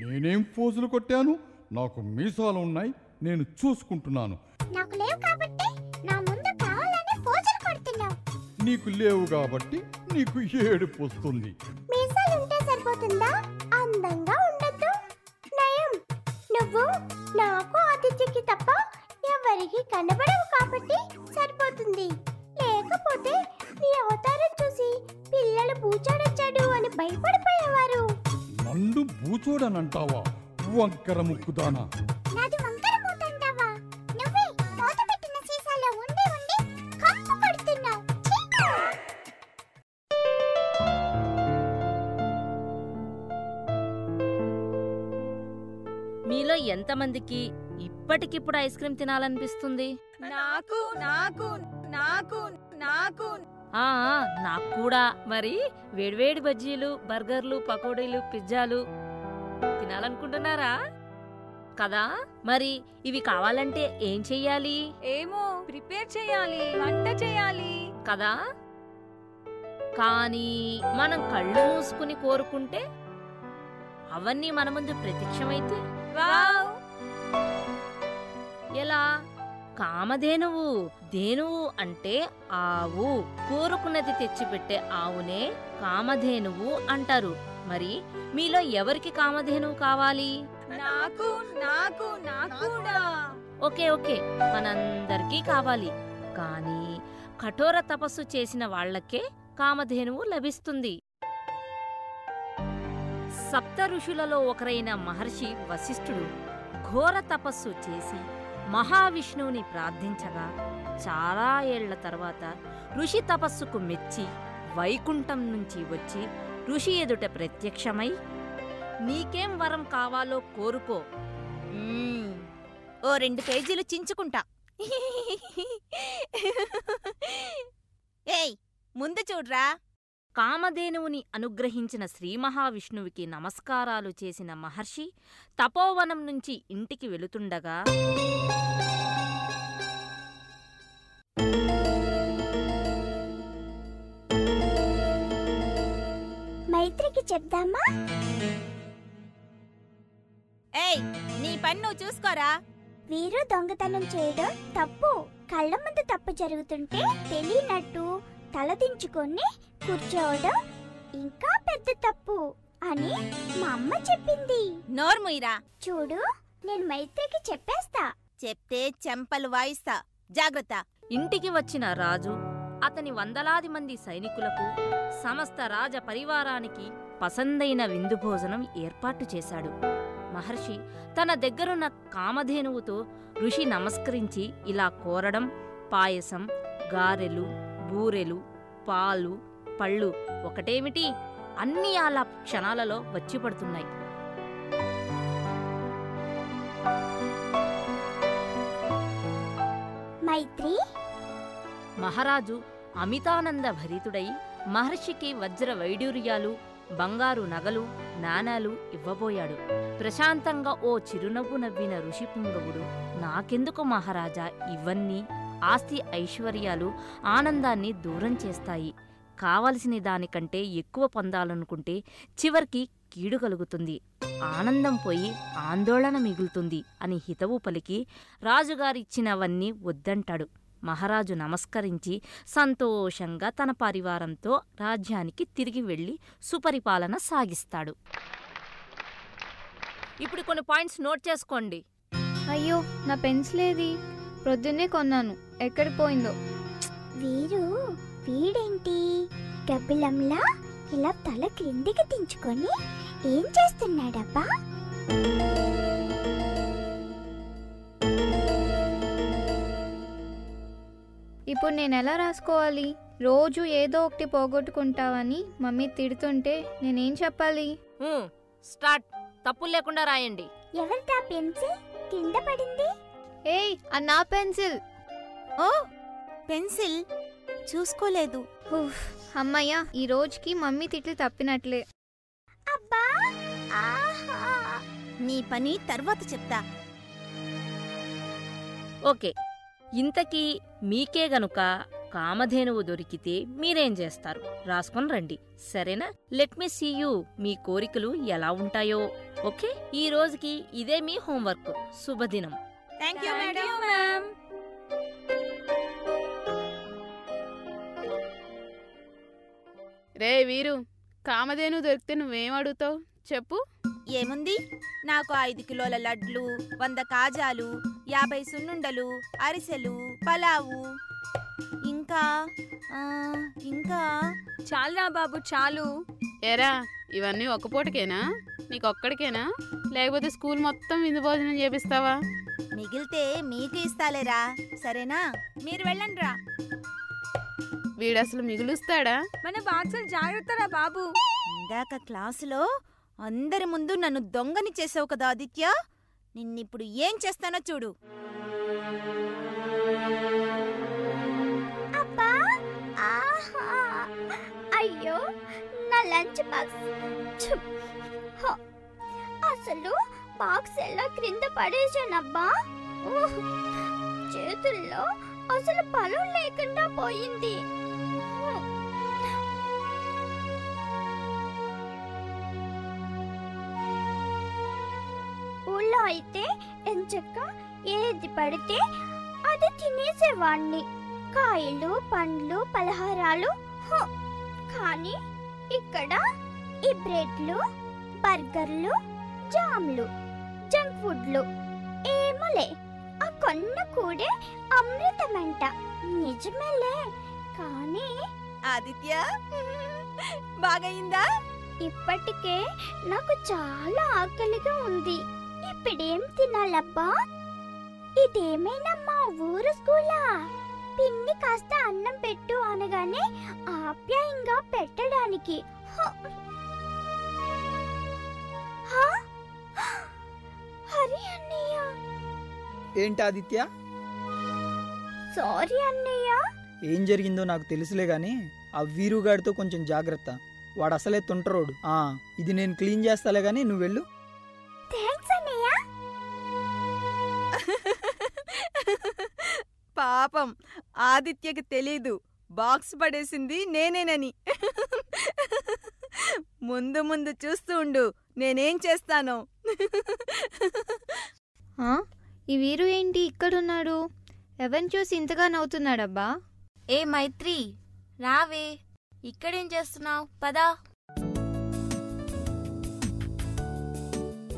నేనేం పోజులు కొట్టాను? నాకు మీసాలు ఉన్నాయి నేను చూసుకుంటున్నాను. నాకు లేవు కాబట్టి నా ముందు కావాలని పూజలు కొడుతున్నావు. నీకు లేవు కాబట్టి నీకు ఏడుపు వస్తుంది. మీసాలు ఉంటే సరిపోతుందా? అందంగా ఉండద్దు. నయం. నువ్వు నాకు ఆదిత్యకి తప్ప ఎవరికి కనబడవు కాబట్టి సరిపోతుంది. లేకపోతే నీ అవతారం చూసి పిల్లలు పూచాడొచ్చాడు అని భయపడిపోయేవారు. నన్ను బూచోడనంటావా? వంకర ముక్కుదానా. మీలో ఎంతమందికి ఇప్పటికిప్పుడు ఐస్ క్రీం తినాలనిపిస్తుంది? నాకు నాకు నాకు నాకు. ఆ, నాకు కూడా. మరి వేడివేడి బజ్జీలు బర్గర్లు పకోడీలు పిజ్జాలు తినాలనుకుంటున్నారా? కదా? మరి ఇవి కావాలంటే ఏం చెయ్యాలి? ఏమో ప్రిపేర్ చేయాలి వంట చేయాలి. కదా? కానీ మనం కళ్ళు మూసుకుని కోరుకుంటే అవన్నీ మన ముందు ప్రత్యక్షమైతే వావ్. ఎలా? కామధేనువు ధేనువు అంటే ఆవు. కోరుకున్నది తెచ్చిపెట్టే ఆవునే కామధేనువు అంటారు. మరి మీలో ఎవరికి కామధేనువు కావాలి? నాకు నాకు నాకు ఓకే ఓకే. మనందరికీ కావాలి. కానీ కఠోర తపస్సు చేసిన వాళ్ళకే కామధేనువు లభిస్తుంది. సప్త ఋషులలో ఒకరైన మహర్షి వశిష్ఠుడు ఘోర తపస్సు చేసి మహావిష్ణువుని ప్రార్థించగా చాలా ఏళ్ళ తర్వాత ఋషి తపస్సుకు మెచ్చి వైకుంఠం నుంచి వచ్చి ఋషి ఎదుట ప్రత్యక్షమై నీకేం వరం కావాలో కోరుకో. ఓ రెండు కేజీలు చించుకుంటా. ఏయ్ ముందు చూడ్రా. కామధేనువుని అనుగ్రహించిన శ్రీ మహావిష్ణువుకి నమస్కారాలు చేసిన మహర్షి తపోవనం నుంచి ఇంటికి వెళుతుండగా మైత్రికి చెప్దామా? ఏయ్ నీ పని నువ్వు చూసుకోరా. వీరు దొంగతనం చేయడం తప్పు. కళ్ళ ముందు తప్పు జరుగుతుంటే తెలియనట్టు తలదించుకొని కూర్చోవడం ఇంకా పెద్ద తప్పు అని మా అమ్మ చెప్పింది. నోర్ముయిరా చూడు నేను మైత్రికి చెప్పేస్తా. చెప్తే చెంపలు వాయిస్తా. జాగ్రత్త. ఇంటికి వచ్చిన రాజు అతని వందలాది మంది సైనికులకు సమస్త రాజ పరివారానికి పసందైన విందు భోజనం ఏర్పాటు చేశాడు. మహర్షి తన దగ్గరున్న కామధేనువుతో ఋషి నమస్కరించి ఇలా కోరడం పాయసం గారెలు బూరెలు పాలు పళ్ళు ఒకటేమిటి? అన్నీ అలా క్షణాలలో వచ్చి పడుతున్నాయి. మైత్రి? మహారాజు అమితానంద భరితుడై మహర్షికి వజ్ర వైడూర్యాలు బంగారు నగలు నాణాలు ఇవ్వబోయాడు. ప్రశాంతంగా ఓ చిరునవ్వు నవ్విన ఋషిపుంగవుడు నాకెందుకు మహారాజా ఇవన్నీ? ఆస్తి ఐశ్వర్యాలు ఆనందాన్ని దూరం చేస్తాయి. కావలసిన దానికంటే ఎక్కువ పొందాలనుకుంటే చివరికి కీడు కలుగుతుంది. ఆనందం పోయి ఆందోళన మిగులుతుంది అని హితవు పలికి రాజుగారిచ్చినవన్నీ వద్దంటాడు. మహారాజు నమస్కరించి సంతోషంగా తన పరివారంతో రాజ్యానికి తిరిగి వెళ్ళి సుపరిపాలన సాగిస్తాడు. ఇప్పుడు కొన్ని పాయింట్స్ నోట్ చేసుకోండి. అయ్యో నా పెన్సిల్ ఏది ప్రొద్దున్నే కొన్నాను. ఎక్కడికి పోయిందో? వీరు వీడేంటి? గబ్బిలంలా ఇలా తల క్రిందికి దించుకొని ఏం చేస్తున్నాడబ్బా? ఇప్పుడు నేను ఎలా రాసుకోవాలి? రోజు ఏదో ఒకటి పోగొట్టుకుంటావని మమ్మీ తిడుతుంటే నేనేం చెప్పాలి? స్టార్ట్. తప్పులు లేకుండా రాయండి. ఎవరిదా పెన్సిల్? కింద పడింది? ఏయ్ ఆ నా పెన్సిల్. ఓ? పెన్సిల్? చూసుకోలేదు. అమ్మయ్య ఈ రోజుకి మమ్మీ తిట్లు తప్పినట్లే. అబ్బా! ఆహా! నీ పని తర్వాత చెప్తా. ఓకే ఇంతకీ మీకే గనుక కామధేనువు దొరికితే మీరేం చేస్తారు? రాసుకొని రండి. సరేనా? లెట్ మీ సీ యూ మీ కోరికలు ఎలా ఉంటాయో. ఓకే ఈ రోజుకి ఇదే మీ హోంవర్క్. శుభదినం. థ్యాంక్ యూ మేడం మ్యామ్ రే వీరు కామధేను దొరికితే నువ్వేం అడుగుతావు? చెప్పు. ఏముంది? నాకు ఐదు కిలోల లడ్లు వంద కాజాలు యాభై సున్నుండలు అరిసెలు పలావు. ఇంకా ఆ, ఇంకా. చాలురా బాబు చాలు. ఏరా ఇవన్నీ ఒక్క పూటకేనా? నీకొక్కడికేనా? లేకపోతే స్కూల్ మొత్తం విందు భోజనం చేపిస్తావా? మిగిలితే మీకు ఇస్తాలేరా? సరేనా? మీరు వెళ్ళండిరా. వీడు అసలు మిగులుస్తాడా? మన బాక్సులు జాగ్రత్తరా బాబు. ఇందాక క్లాసులో అందరి ముందు నన్ను దొంగని చేసావు కదా ఆదిత్య? నిన్నిప్పుడు ఏం చేస్తానో చూడు. అబ్బా! ఆహా! అయ్యో! నా లంచ్ బాక్స్! అసలు బాక్స్ ఎలా క్రింద పడేసానబ్బా చేతుల్లో అసలు బలం లేకుండా పోయింది. ఊళ్ళో అయితే ఎంచక్క ఏది పడితే అది తినేసేవాణ్ణి. కాయలు పండ్లు పలహారాలు కానీ ఇక్కడ ఈ బ్రెడ్లు బర్గర్లు జామ్లు జంక్ ఫుడ్లు. ఏమోలే ఆ కొన్న కూడే అమృతమంట. నిజమేలే కానీ ఆదిత్య బాగయిందా? ఇప్పటికే నాకు చాలా ఆకలిగా ఉంది. ఇప్పుడేం తినాలబ్బా? ఇదేమైనా మా ఊరు స్కూలా? పిన్ని కాస్త అన్నం పెట్టు అనగానే ఆప్యాయంగా పెట్టడానికి. ఏంటి ఆదిత్య? సారీ అన్నయ్య. ఏం జరిగిందో నాకు తెలుసులే గాని ఆ వీరుగాడితో కొంచెం జాగ్రత్త. వాడు అసలే తుంటరోడు. ఆ ఇది నేను క్లీన్ చేస్తాలే గాని నువ్వు వెళ్ళు. థ్యాంక్స్ అన్నయ్య. పాపం ఆదిత్యకి తెలీదు. బాక్స్ పడేసింది నేనేనని. ముందు ముందు చూస్తూ ఉండు నేనేం చేస్తానో. ఈ వీరు ఏంటి ఇక్కడున్నాడు? ఎవరిని చూసి ఇంతగా నవ్వుతున్నాడబ్బా? ఏ మైత్రి రావే. ఇక్కడేం చేస్తున్నావు? పదా.